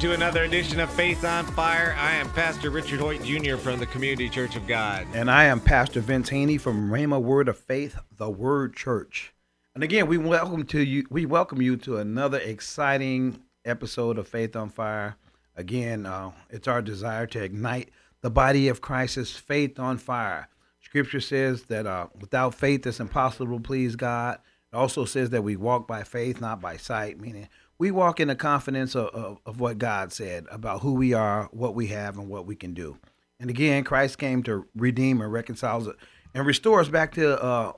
To another edition of Faith on Fire. I am Pastor Richard Hoyt Jr. from the Community Church of God. And I am Pastor Vince Haynie from Rhema Word of Faith, the Word Church. And again, we welcome to you we welcome you to another exciting episode of Faith on Fire. Again, uh, it's our desire to ignite the body of Christ's faith on fire. Scripture says that uh, without faith it's impossible to please God. It also says that we walk by faith, not by sight, meaning we walk in the confidence of, of, of, what God said about who we are, what we have, and what we can do. And again, Christ came to redeem and reconcile us and restore us back to uh,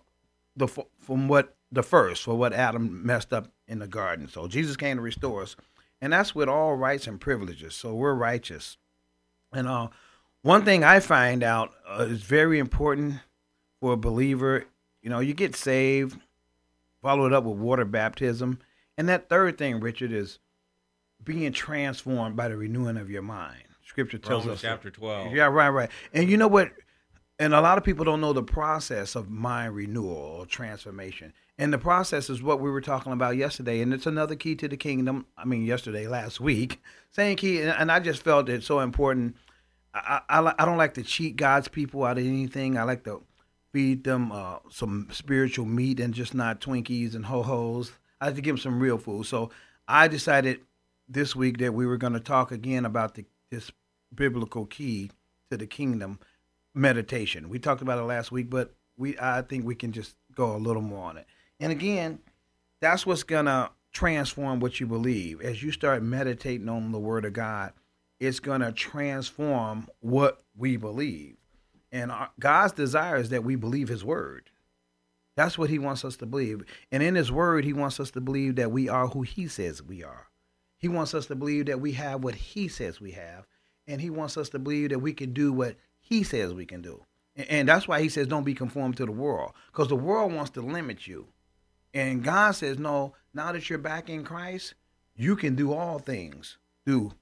the from what the first, for what Adam messed up in the garden. So Jesus came to restore us, and that's with all rights and privileges. So we're righteous. And uh, one thing I find out uh, is very important for a believer. You know, you get saved, follow it up with water baptism and that third thing, Richard, is being transformed by the renewing of your mind. Scripture tells Romans us chapter that. 12. Yeah, right, right. And you know what? And a lot of people don't know the process of mind renewal or transformation. And the process is what we were talking about yesterday. And it's another key to the kingdom. I mean, yesterday, last week. Same key. And I just felt it's so important. I, I, I don't like to cheat God's people out of anything. I like to feed them uh, some spiritual meat and just not Twinkies and ho hos. I had to give them some real food. So I decided this week that we were going to talk again about the, this biblical key to the kingdom meditation. We talked about it last week, but we I think we can just go a little more on it. And again, that's what's going to transform what you believe. As you start meditating on the word of God, it's going to transform what we believe. And our, God's desire is that we believe his word. That's what he wants us to believe. And in his word, he wants us to believe that we are who he says we are. He wants us to believe that we have what he says we have. And he wants us to believe that we can do what he says we can do. And that's why he says, don't be conformed to the world. Because the world wants to limit you. And God says, no, now that you're back in Christ, you can do all things through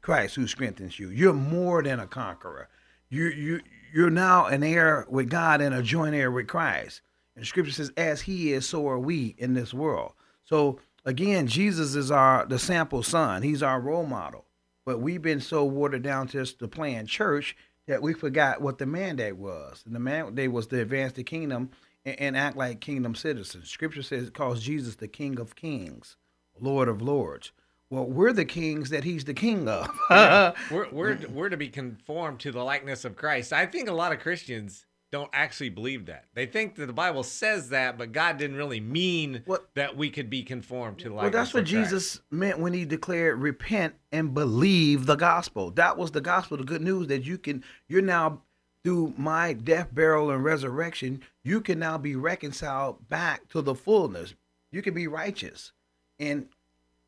Christ who strengthens you. You're more than a conqueror. You, you, you're now an heir with God and a joint heir with Christ. And scripture says, as he is, so are we in this world. So again, Jesus is our the sample son. He's our role model. But we've been so watered down to just the plan church that we forgot what the mandate was. And the mandate was to advance the kingdom and, and act like kingdom citizens. Scripture says it calls Jesus the King of Kings, Lord of Lords. Well, we're the kings that he's the king of. yeah. we're, we're, we're to be conformed to the likeness of Christ. I think a lot of Christians don't actually believe that. They think that the Bible says that, but God didn't really mean what, that we could be conformed to the Well, that's what Jesus meant when he declared repent and believe the gospel. That was the gospel, the good news that you can you're now through my death, burial and resurrection, you can now be reconciled back to the fullness. You can be righteous. And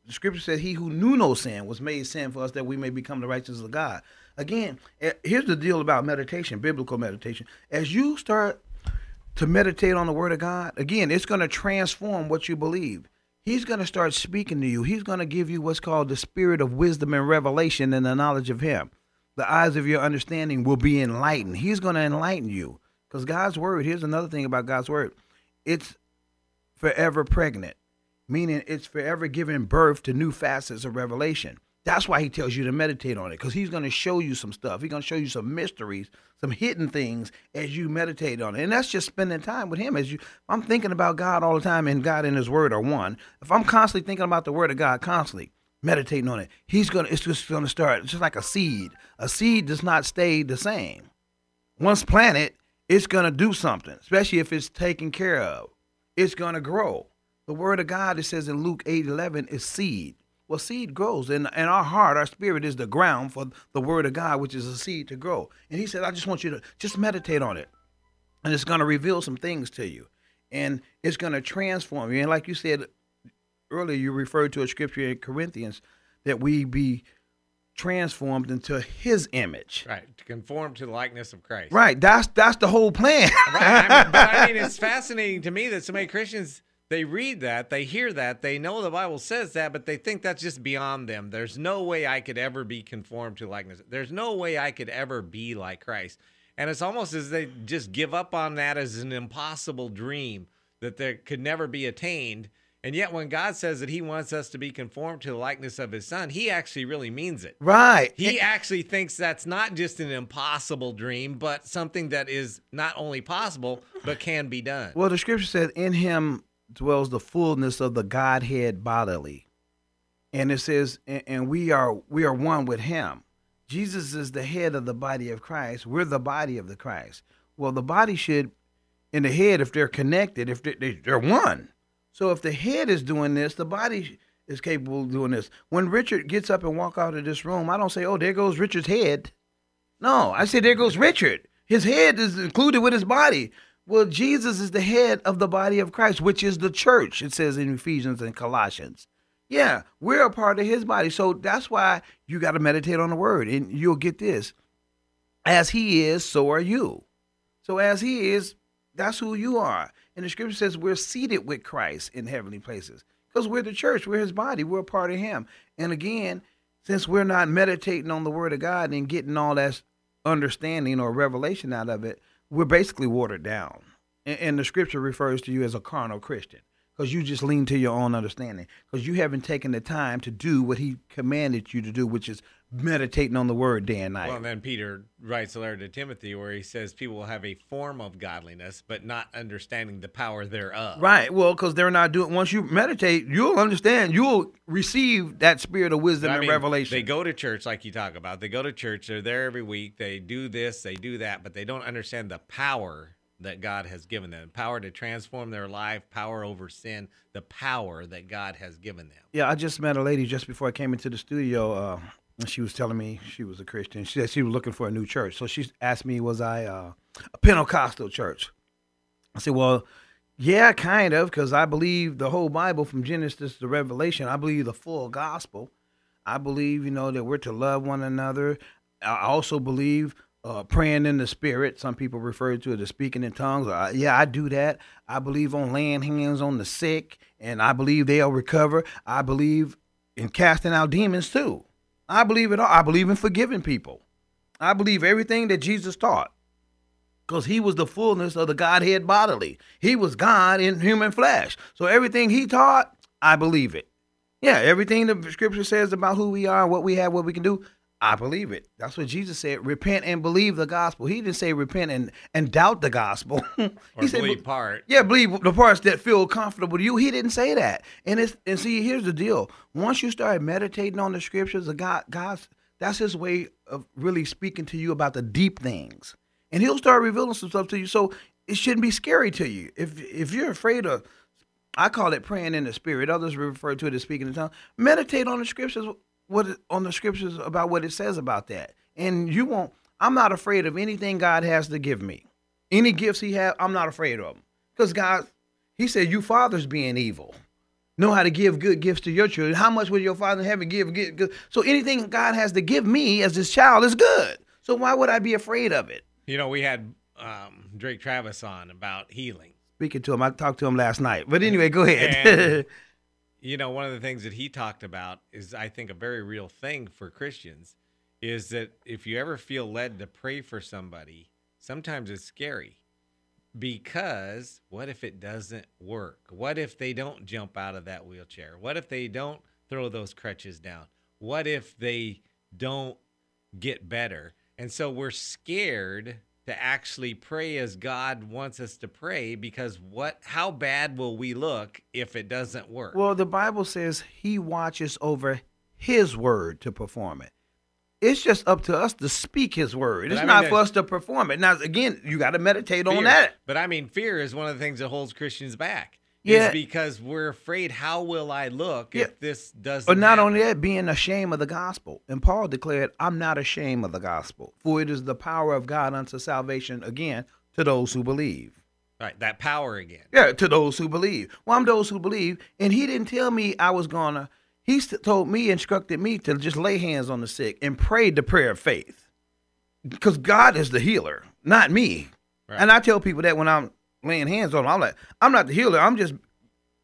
the scripture says he who knew no sin was made sin for us that we may become the righteousness of God. Again, eh, here's the deal about meditation, biblical meditation. As you start to meditate on the Word of God, again, it's going to transform what you believe. He's going to start speaking to you. He's going to give you what's called the spirit of wisdom and revelation and the knowledge of Him. The eyes of your understanding will be enlightened. He's going to enlighten you. Because God's Word, here's another thing about God's Word it's forever pregnant, meaning it's forever giving birth to new facets of revelation. That's why he tells you to meditate on it because he's going to show you some stuff. He's going to show you some mysteries, some hidden things as you meditate on it. And that's just spending time with him. As you, I'm thinking about God all the time, and God and His Word are one. If I'm constantly thinking about the Word of God, constantly meditating on it, He's gonna. It's just going to start. It's just like a seed. A seed does not stay the same. Once planted, it's going to do something, especially if it's taken care of. It's going to grow. The Word of God, it says in Luke 8 11, is seed. Well, seed grows, and, and our heart, our spirit is the ground for the word of God, which is a seed to grow. And he said, I just want you to just meditate on it. And it's going to reveal some things to you. And it's going to transform you. And like you said earlier, you referred to a scripture in Corinthians that we be transformed into his image. Right. To conform to the likeness of Christ. Right. That's that's the whole plan. right. I mean, but I mean, it's fascinating to me that so many Christians they read that, they hear that, they know the Bible says that, but they think that's just beyond them. There's no way I could ever be conformed to likeness. There's no way I could ever be like Christ. And it's almost as they just give up on that as an impossible dream that there could never be attained. And yet, when God says that He wants us to be conformed to the likeness of His Son, He actually really means it. Right. He actually thinks that's not just an impossible dream, but something that is not only possible, but can be done. Well, the scripture says, In Him dwells the fullness of the Godhead bodily. And it says, and we are we are one with him. Jesus is the head of the body of Christ. We're the body of the Christ. Well, the body should, in the head, if they're connected, if they're, they're one. So if the head is doing this, the body is capable of doing this. When Richard gets up and walk out of this room, I don't say, "Oh, there goes Richard's head." No, I say, "There goes Richard." His head is included with his body. Well, Jesus is the head of the body of Christ, which is the church, it says in Ephesians and Colossians. Yeah, we're a part of his body. So that's why you got to meditate on the word, and you'll get this. As he is, so are you. So as he is, that's who you are. And the scripture says we're seated with Christ in heavenly places because we're the church, we're his body, we're a part of him. And again, since we're not meditating on the word of God and getting all that understanding or revelation out of it, we're basically watered down. And, and the scripture refers to you as a carnal Christian because you just lean to your own understanding because you haven't taken the time to do what he commanded you to do, which is meditating on the word day and night. Well, and then Peter writes a letter to Timothy where he says people will have a form of godliness, but not understanding the power thereof. Right. Well, because they're not doing. Once you meditate, you'll understand. You'll receive that spirit of wisdom I and mean, revelation. They go to church like you talk about. They go to church. They're there every week. They do this. They do that, but they don't understand the power that God has given them. Power to transform their life. Power over sin. The power that God has given them. Yeah, I just met a lady just before I came into the studio. Uh, and she was telling me she was a Christian. She said she was looking for a new church. So she asked me, was I uh, a Pentecostal church? I said, well, yeah, kind of, because I believe the whole Bible from Genesis to Revelation. I believe the full gospel. I believe, you know, that we're to love one another. I also believe uh, praying in the spirit. Some people refer to it as speaking in tongues. Uh, yeah, I do that. I believe on laying hands on the sick, and I believe they'll recover. I believe in casting out demons too. I believe it all. I believe in forgiving people. I believe everything that Jesus taught. Because he was the fullness of the Godhead bodily. He was God in human flesh. So everything he taught, I believe it. Yeah, everything the scripture says about who we are, what we have, what we can do, I believe it. That's what Jesus said. Repent and believe the gospel. He didn't say repent and, and doubt the gospel. Or he said, believe part. yeah, believe the parts that feel comfortable to you. He didn't say that. And it's and see, here's the deal. Once you start meditating on the scriptures, of God, God's that's His way of really speaking to you about the deep things, and He'll start revealing some stuff to you. So it shouldn't be scary to you. If if you're afraid of, I call it praying in the spirit. Others refer to it as speaking in tongues. Meditate on the scriptures. What it- on the scriptures about what it says about that, and you won't. I'm not afraid of anything God has to give me. Any gifts He has, I'm not afraid of them. Because God, He said, "You fathers being evil, know how to give good gifts to your children. How much would your Father in heaven give good? So anything God has to give me as His child is good. So why would I be afraid of it? You know, we had um, Drake Travis on about healing. Speaking to him, I talked to him last night. But anyway, go ahead. You know, one of the things that he talked about is, I think, a very real thing for Christians is that if you ever feel led to pray for somebody, sometimes it's scary because what if it doesn't work? What if they don't jump out of that wheelchair? What if they don't throw those crutches down? what if they don't get better? And so we're scared to actually pray as God wants us to pray because what how bad will we look if it doesn't work? Well, the Bible says he watches over his word to perform it. It's just up to us to speak his word. But It's I mean, not for us to perform it. Now, again, you got to meditate on that. But I mean, fear is one of the things that holds Christians back. Yeah. Is because we're afraid how will I look Yeah. if this doesn't But not happen? only that, being ashamed of the gospel. And Paul declared, I'm not ashamed of the gospel, for it is the power of God unto salvation, again, to those who believe. Right, that power again. Yeah, to those who believe. Well, I'm those who believe. And he didn't tell me I was going to, he told me, instructed me to just lay hands on the sick and pray the prayer of faith. Because God is the healer, not me. Right. And I tell people that when I'm laying hands on them, I'm like, I'm not the healer. I'm just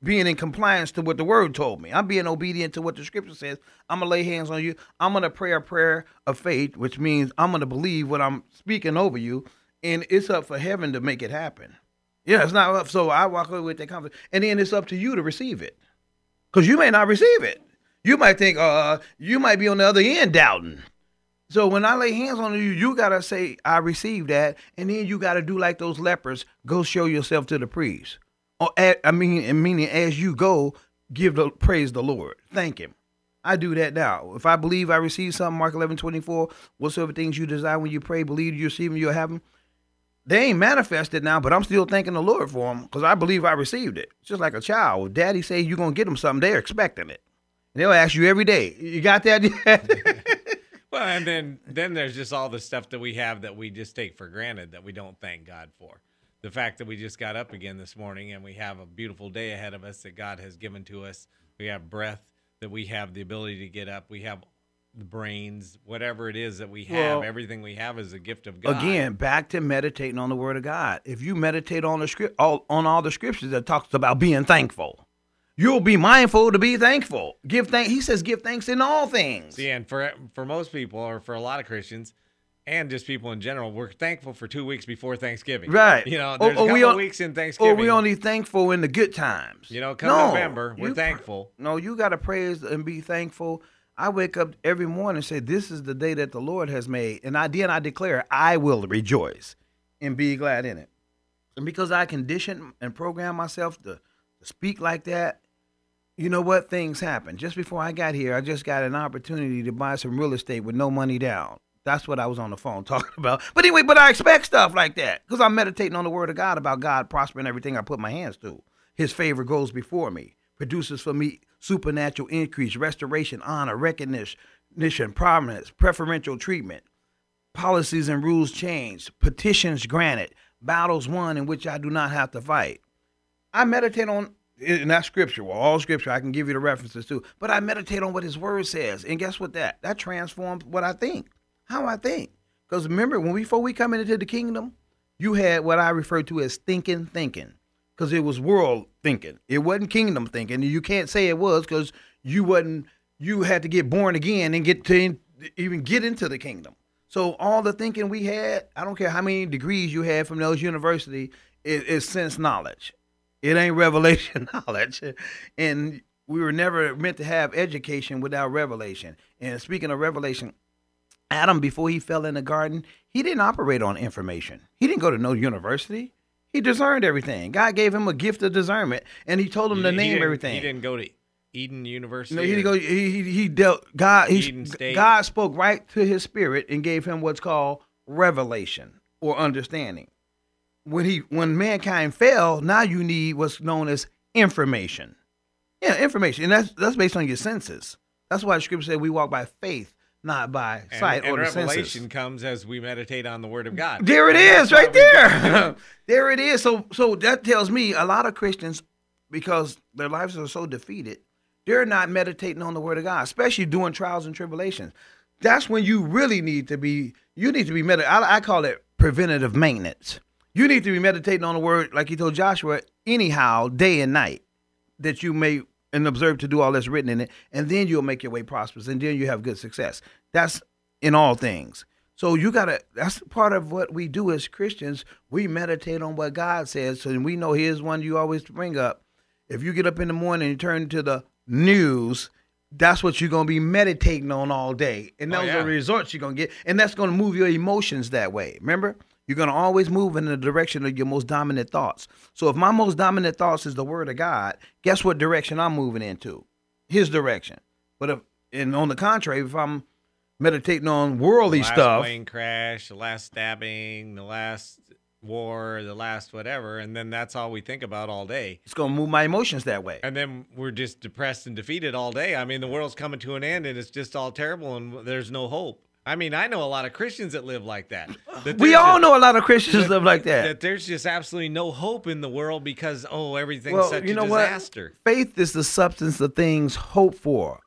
being in compliance to what the word told me. I'm being obedient to what the scripture says. I'm to lay hands on you. I'm to pray a prayer of faith, which means I'm to believe what I'm speaking over you. And it's up for heaven to make it happen. Yeah, it's not up. So I walk away with that confidence. And then it's up to you to receive it. Because you may not receive it. You might think, uh, you might be on the other end doubting. So when I lay hands on you, you gotta say, I received that, and then you gotta do like those lepers, go show yourself to the priest. Or I mean, meaning as you go, give the praise the Lord. Thank him. I do that now. If I believe I receive something, Mark eleven twenty four, whatsoever things you desire when you pray, believe you receive them, you'll have them. They ain't manifested now, but I'm still thanking the Lord for them because I believe I received it. It's just like a child. If daddy say you're gonna get them something, they're expecting it. And they'll ask you every day, you got that? Well, and then then there's just all the stuff that we have that we just take for granted that we don't thank God for. The fact that we just got up again this morning and we have a beautiful day ahead of us that God has given to us. We have breath, that we have the ability to get up. We have the brains, whatever it is that we have. Well, everything we have is a gift of God. Again, back to meditating on the Word of God. If you meditate on the script, all, on all the scriptures that talks about being thankful, you'll be mindful to be thankful. Give thank. He says, give thanks in all things. See, and for for most people, or for a lot of Christians, and just people in general, we're thankful for two weeks before Thanksgiving. Right. You know, oh, there's or a oh, we couple on- weeks in oh, Or Thanksgiving. we only thankful in the good times. You know, come No, November, we're you thankful. No, you got to praise and be thankful. I wake up every morning and say, "This is the day that the Lord has made," and I then I declare, "I will rejoice and be glad in it." And because I condition and program myself to, to speak like that, you know what? Things happen. Just before I got here, I just got an opportunity to buy some real estate with no money down. That's what I was on the phone talking about. But anyway, but I expect stuff like that because I'm meditating on the word of God about God prospering everything I put my hands to. His favor goes before me, produces for me supernatural increase, restoration, honor, recognition, prominence, preferential treatment, policies and rules changed, petitions granted, battles won in which I do not have to fight. I meditate on in that scripture, well, all scripture, I can give you the references too. But I meditate on what his word says. And guess what that? That transforms what I think, how I think. Because remember, when before we come into the kingdom, you had what I refer to as thinking thinking. Because it was world thinking. It wasn't kingdom thinking. You can't say it was because you wasn't you had to get born again and get to even get into the kingdom. So all the thinking we had, I don't care how many degrees you had from those universities, is, is sense knowledge. It ain't revelation knowledge. And we were never meant to have education without revelation. And speaking of revelation, Adam, before he fell in the garden, he didn't operate on information. He didn't go to no university. He discerned everything. God gave him a gift of discernment, and he told him to He- he name didn't- everything. He didn't go to Eden University. No, he didn't go. He he, he dealt. God. He. God spoke right to his spirit and gave him what's called revelation or understanding. When he when mankind fell, now you need what's known as information. Yeah, information, and that's that's based on your senses. That's why the scripture said we walk by faith, not by and, sight and or the revelation comes as we meditate on the Word of God. There it And is, right we've got to there. there it is. So so that tells me a lot of Christians, because their lives are so defeated, they're not meditating on the word of God, especially during trials and tribulations. That's when you really need to be. You need to be meditating. I, I call it preventative maintenance. You need to be meditating on the word, like he told Joshua, anyhow, day and night, that you may and observe to do all that's written in it, and then you'll make your way prosperous, and then you have good success. That's in all things. So you gotta. That's part of what we do as Christians. We meditate on what God says, so we know. Here's one you always bring up. If you get up in the morning and turn to the news, that's what you're gonna be meditating on all day, and Oh, those yeah. are the results you're gonna get, and that's gonna move your emotions that way. Remember, you're gonna always move in the direction of your most dominant thoughts. So if my most dominant thoughts is the word of God, guess what direction I'm moving into? His direction. But if and on the contrary, if I'm meditating on worldly last stuff, plane crash, the last stabbing, the last war, the last whatever, and then that's all we think about all day. it's gonna move my emotions that way. And then we're just depressed and defeated all day. I mean, the world's coming to an end and it's just all terrible and there's no hope. I mean, I know a lot of Christians that live like that. That We all just- know a lot of Christians that, live like that. That there's just absolutely no hope in the world because oh, everything's well, such you know a what? disaster. Faith is the substance of things hoped for.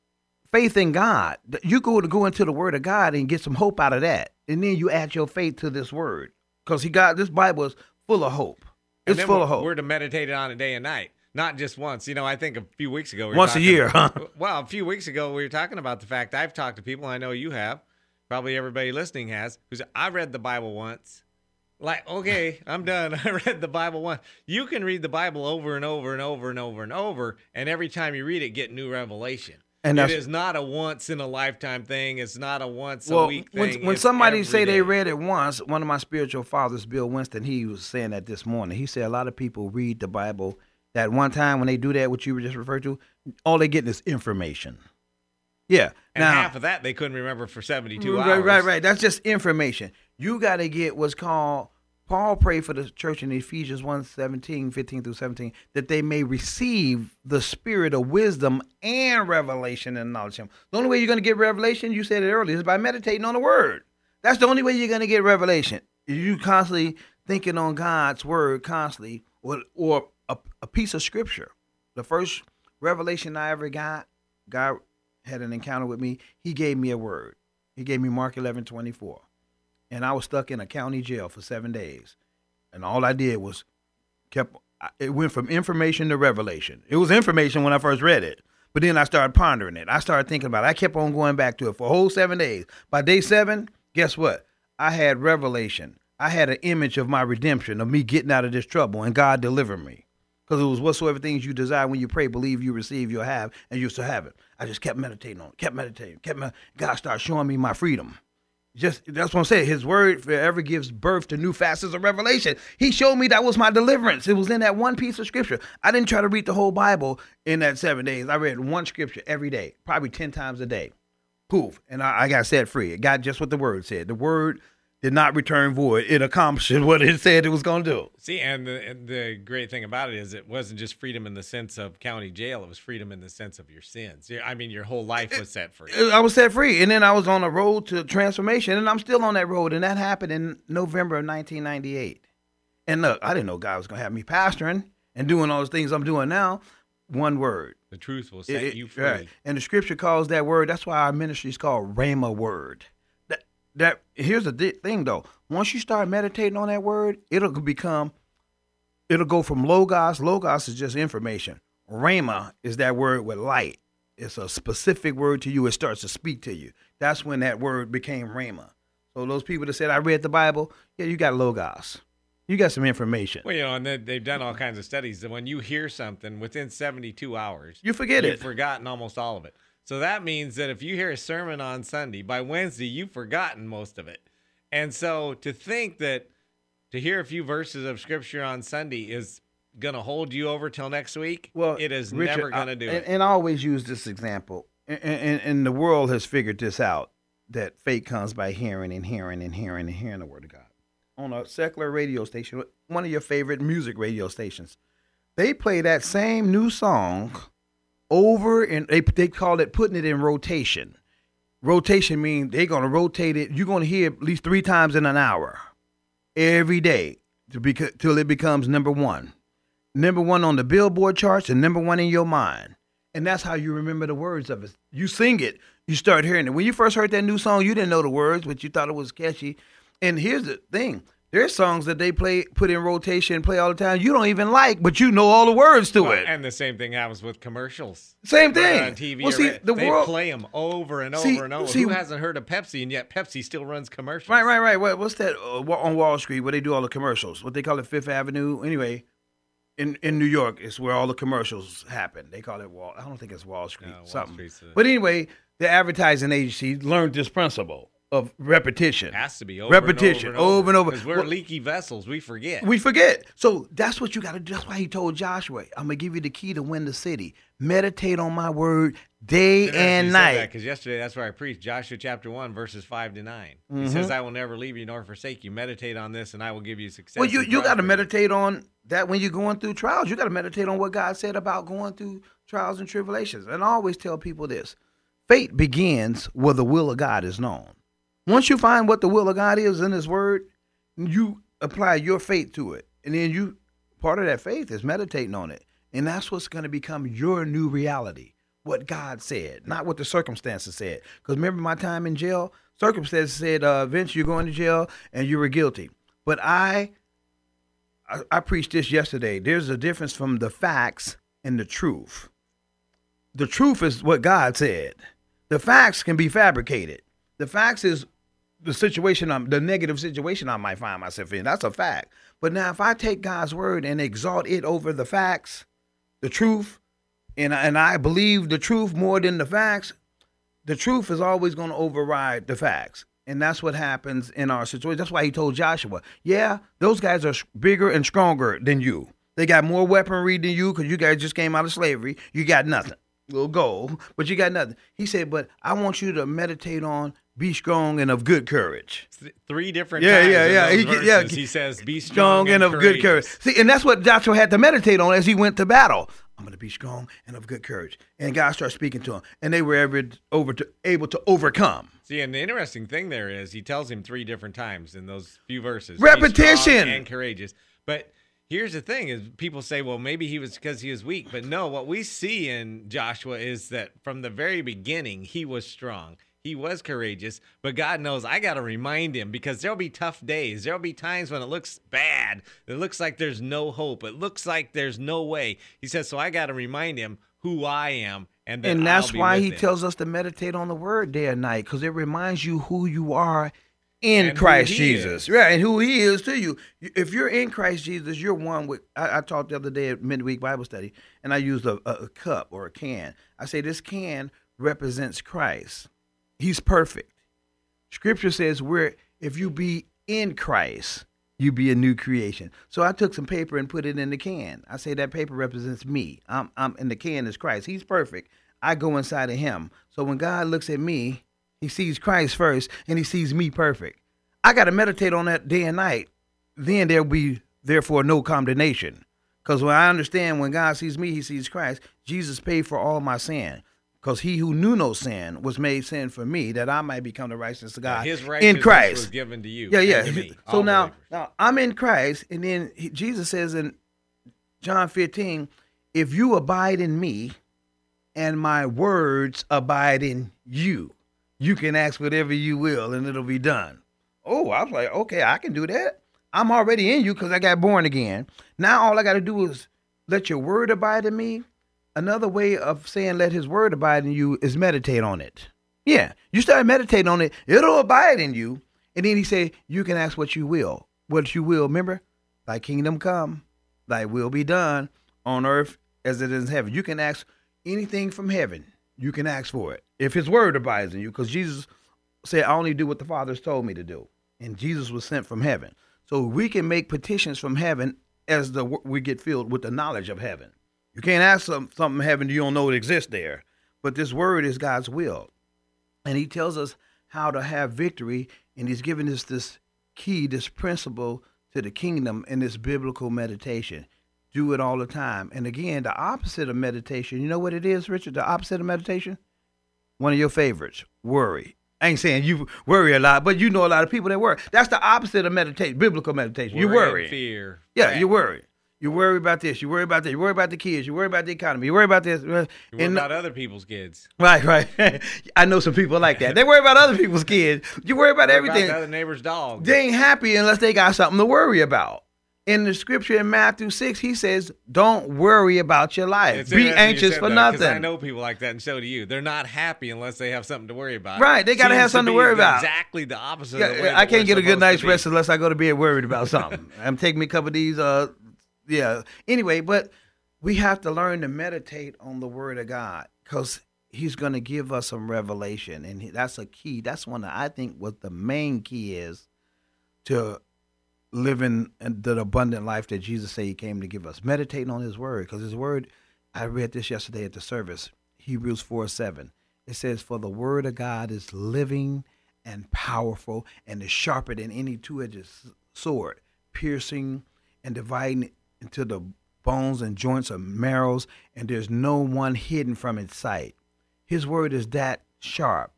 Faith in God. You go to go into the Word of God and get some hope out of that, and then you add your faith to this Word, because He got this Bible is full of hope. It's full of hope. We're to meditate on it day and night, not just once. You know, I think a few weeks ago, we were Once a year, huh? Well, a few weeks ago, we were talking about the fact I've talked to people. I know you have. Probably everybody listening has. Who said, "I read the Bible once." Like, okay, I'm done. I read the Bible once. You can read the Bible over and over and over and over and over, and every time you read it, get new revelation. And it is not a once in a lifetime thing. It's not a once a well, week when, thing. when It's somebody say they read it once, one of my spiritual fathers, Bill Winston, he was saying that this morning. He said a lot of people read the Bible that one time when they do that, what you were just referred to, all they get is information. Yeah. and now, half of that they couldn't remember for 72 mm, right, hours. Right, right, That's just information. You got to get what's called Paul prayed for the church in Ephesians 1 17, 15 through 17, that they may receive the spirit of wisdom and revelation and knowledge him. The only way you're going to get revelation, you said it earlier, is by meditating on the word. That's the only way you're going to get revelation. You constantly thinking on God's word constantly, or, or a, a piece of scripture. The first revelation I ever got, God had an encounter with me. He gave me a word. He gave me Mark 11, 24. And I was stuck in a county jail for seven days. And all I did was kept, it went from information to revelation. It was information when I first read it. But then I started pondering it. I started thinking about it. I kept on going back to it for a whole seven days. By day seven, guess what? I had revelation. I had an image of my redemption, of me getting out of this trouble, and God delivered me. Because it was whatsoever things you desire when you pray, believe you receive, you'll have, and you shall have it. I just kept meditating on it, kept meditating, kept med- God started showing me my freedom. Just that's what I'm saying. His word forever gives birth to new facets of revelation. He showed me that was my deliverance. It was in that one piece of scripture. I didn't try to read the whole Bible in that seven days. I read one scripture every day, probably ten times a day. Poof, and I, I got set free. It got just what the word said. The word did not return void. It accomplished what it said it was going to do. See, and the, and the great thing about it is it wasn't just freedom in the sense of county jail. It was freedom in the sense of your sins. I mean, your whole life was set free. I was set free, and then I was on a road to transformation, and I'm still on that road, and that happened in November of 1998. And look, I didn't know God was going to have me pastoring and doing all those things I'm doing now. One word. The truth will set It- you free. right. And the scripture calls that word. That's why our ministry is called Rhema word. That here's the thing though. Once you start meditating on that word, it'll become. It'll go from logos. Logos is just information. Rhema is that word with light. It's a specific word to you. It starts to speak to you. That's when that word became Rhema. So those people that said I read the Bible, yeah, you got logos. You got some information. Well, you know, and they, they've done all kinds of studies that when you hear something within 72 hours, You forget you've it. forgotten almost all of it. So that means that if you hear a sermon on Sunday, by Wednesday, you've forgotten most of it. And so to think that to hear a few verses of scripture on Sunday is going to hold you over till next week, Well, it is Richard, never going to do and, it. And I always use this example, and, and, and the world has figured this out that faith comes by hearing and hearing and hearing and hearing the word of God. On a secular radio station, one of your favorite music radio stations, they play that same new song over, and they they call it putting it in rotation. Rotation means they're gonna rotate it. You're gonna hear at least three times in an hour, every day, to till it becomes number one number one on the Billboard charts and number one in your mind. And that's how you remember the words of it. You sing it, you start hearing it. When you first heard that new song, you didn't know the words, but you thought it was catchy. And here's the thing. There's songs that they play, put in rotation, play all the time. You don't even like, but you know all the words to Well, it. and the same thing happens with commercials. Same thing. on TV well, see, the they world. play them over and over See- and over. see- Who hasn't heard of Pepsi and yet Pepsi still runs commercials? Right, right, right. What, what's that uh, on Wall Street where they do all the commercials? What they call it, Fifth Avenue. Anyway, in in New York, it's where all the commercials happen. They call it Wall. I don't think it's Wall Street. No, something. But anyway, the advertising agency learned this principle of repetition. Has to be over repetition, and over, over and over. Because we're Well, leaky vessels. We forget. we forget. So that's what you got to do. That's why he told Joshua, "I'm gonna give you the key to win the city. Meditate on my word day and night." Because yesterday, that's where I preached Joshua chapter 1, verses 5 to 9. He Mm-hmm. says, I will never leave you nor forsake you. Meditate on this, and I will give you success. Well, you you got to meditate on that when you're going through trials. You got to meditate on what God said about going through trials and tribulations. And I always tell people this: faith begins where the will of God is known. Once you find what the will of God is in His Word, you apply your faith to it, and then you part of that faith is meditating on it, and that's what's going to become your new reality. What God said, not what the circumstances said. Because remember my time in jail, circumstances said, uh, "Vince, you're going to jail and you were guilty." But I I, I preached this yesterday. There's a difference from the facts and the truth. The truth is what God said. The facts can be fabricated. The facts is the situation I'm the negative situation I might find myself in. That's a fact. But now if I take God's word and exalt it over the facts, the truth, and and I believe the truth more than the facts, the truth is always going to override the facts. And that's what happens in our situation. That's why he told Joshua, yeah, those guys are bigger and stronger than you. They got more weaponry than you because you guys just came out of slavery. You got nothing. Little gold, but you got nothing. He said, but I want you to meditate on be strong and of good courage. Three different Yeah, times yeah, yeah. He- verses, yeah. he says, be Strong, strong, and of good courage. See, and that's what Joshua had to meditate on as he went to battle. I'm going to be strong and of good courage. And God started speaking to him, and they were ever over to, able to overcome. See, and the interesting thing there is he tells him three different times in those few verses. "Be Repetition. and courageous. But here's the thing is people say, well, maybe he was because he was weak. But no, what we see in Joshua is that from the very beginning, he was strong. He was courageous, but God knows I got to remind him because there'll be tough days. There'll be times when it looks bad. It looks like there's no hope. It looks like there's no way. He says, so I got to remind him who I am and that and that's why he him. tells us to meditate on the word day and night because it reminds you who you are in And Christ Jesus. is. Yeah, and who he is to you. If you're in Christ Jesus, you're one with. I, I talked the other day at midweek Bible study, and I used a, a, a cup or a can. I say this can represents Christ. He's perfect. Scripture says we're if you be in Christ, you be a new creation. So I took some paper and put it in the can. I say that paper represents me. I'm I'm and the can is Christ. He's perfect. I go inside of him. So when God looks at me, he sees Christ first and he sees me perfect. I got to meditate on that day and night. Then there'll be therefore no condemnation. Because when I understand when God sees me, he sees Christ. Jesus paid for all my sin. Because he who knew no sin was made sin for me, that I might become the righteousness of God His in righteousness Christ. was given to you. Yeah, yeah. me, So now, believers. now I'm in Christ, and then he, Jesus says in John 15, "If you abide in me, and my words abide in you, you can ask whatever you will, and it'll be done." Oh, I was like, okay, I can do that. I'm already in you because I got born again. Now all I got to do is let your word abide in me. Another way of saying let his word abide in you is meditate on it. Yeah, you start meditating on it, it'll abide in you. And then he said, you can ask what you will. What you will, remember? Thy kingdom come, thy will be done on earth as it is in heaven. You can ask anything from heaven. You can ask for it. If his word abides in you, because Jesus said, I only do what the Father's told me to do. And Jesus was sent from heaven. So we can make petitions from heaven as the we get filled with the knowledge of heaven. You can't ask some, something heaven you don't know it exists there. But this word is God's will. And he tells us how to have victory. And he's given us this key, this principle to the kingdom in this biblical meditation. Do it all the time. And again, the opposite of meditation, you know what it is, Richard? The opposite of meditation? One of your favorites, worry. I ain't saying you worry a lot, but you know a lot of people that worry. That's the opposite of meditation, biblical meditation. you Worry and worry. fear. Yeah, you worry. You worry about this. You worry about that. You worry about the kids. You worry about the economy. You worry about this. You worry And- about other people's kids. right, right. I know some people like that. They worry about other people's kids. You worry about Worry everything. About the other neighbor's dog. They ain't happy unless they got something to worry about. In the scripture in Matthew 6, he says, Don't worry about your life. It's Be anxious for that, 'cause I know people like that, and so do you. They're not happy unless they have something to worry about. Right, they gotta Seems have something to worry about. Exactly the opposite. of the way I can't get a good night's rest unless I go to bed worried about something. I'm taking me a couple of these uh yeah. Anyway, but we have to learn to meditate on the Word of God because He's going to give us some revelation, and that's a key. That's one that I think what the main key is to living the abundant life that Jesus said He came to give us. Meditating on His Word because His Word. I read this yesterday at the service, Hebrews four seven. It says, "For the Word of God is living." and powerful and is sharper than any two-edged sword, piercing and dividing into the bones and joints of marrows, and there's no one hidden from its sight. His word is that sharp.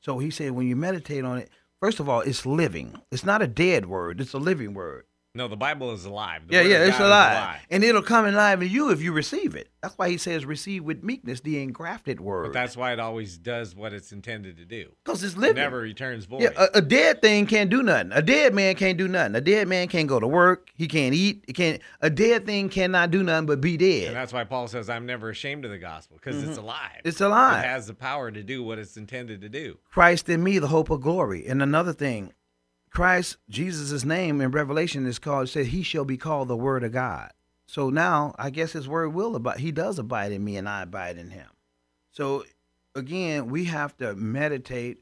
So he said, when you meditate on it, first of all, it's living. It's not a dead word; it's a living word. No, the Bible is alive. The yeah, yeah, it's is alive, and it'll come alive in you if you receive it. That's why he says, "Receive with meekness the engrafted word. But that's why it always does what it's intended to do. because it's It living. never returns void. Yeah, a, a dead thing can't do nothing. A dead man can't do nothing. A dead man can't go to work. He can't eat. He can't. A dead thing cannot do nothing but be dead. and that's why Paul says, I'm never ashamed of the gospel because it's alive. Mm-hmm. It's alive. It has the power to do what it's intended to do. Christ in me, the hope of glory. And another thing, Christ, Jesus' name in Revelation is called. It said he shall be called the Word of God. So now I guess His Word will abide. He does abide in me, and I abide in Him. So again, we have to meditate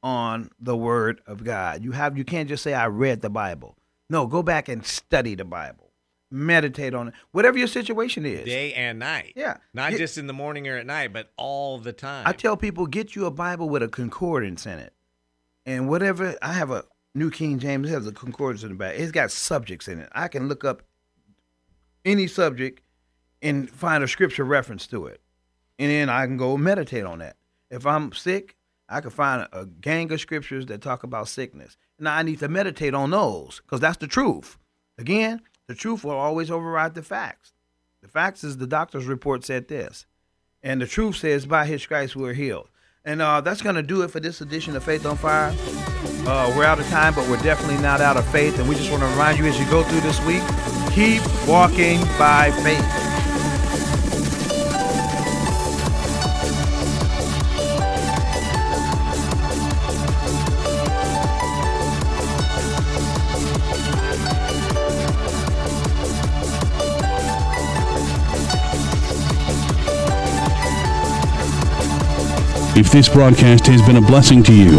on the Word of God. You have you can't just say I read the Bible. No, go back and study the Bible. Meditate on it, whatever your situation is. Day and night. Yeah. Not Get- just in the morning or at night, but all the time. I tell people get you a Bible with a concordance in it, and whatever I have a New King James has a concordance in the back. It's got subjects in it. I can look up any subject and find a scripture reference to it, and then I can go meditate on that. If I'm sick, I can find a gang of scriptures that talk about sickness. Now I need to meditate on those because that's the truth. Again, the truth will always override the facts. The facts is the doctor's report said this. And the truth says, by his stripes we're healed. And uh, that's going to do it for this edition of Faith on Fire. Uh, we're out of time, but we're definitely not out of faith. And we just want to remind you as you go through this week, keep walking by faith. If this broadcast has been a blessing to you,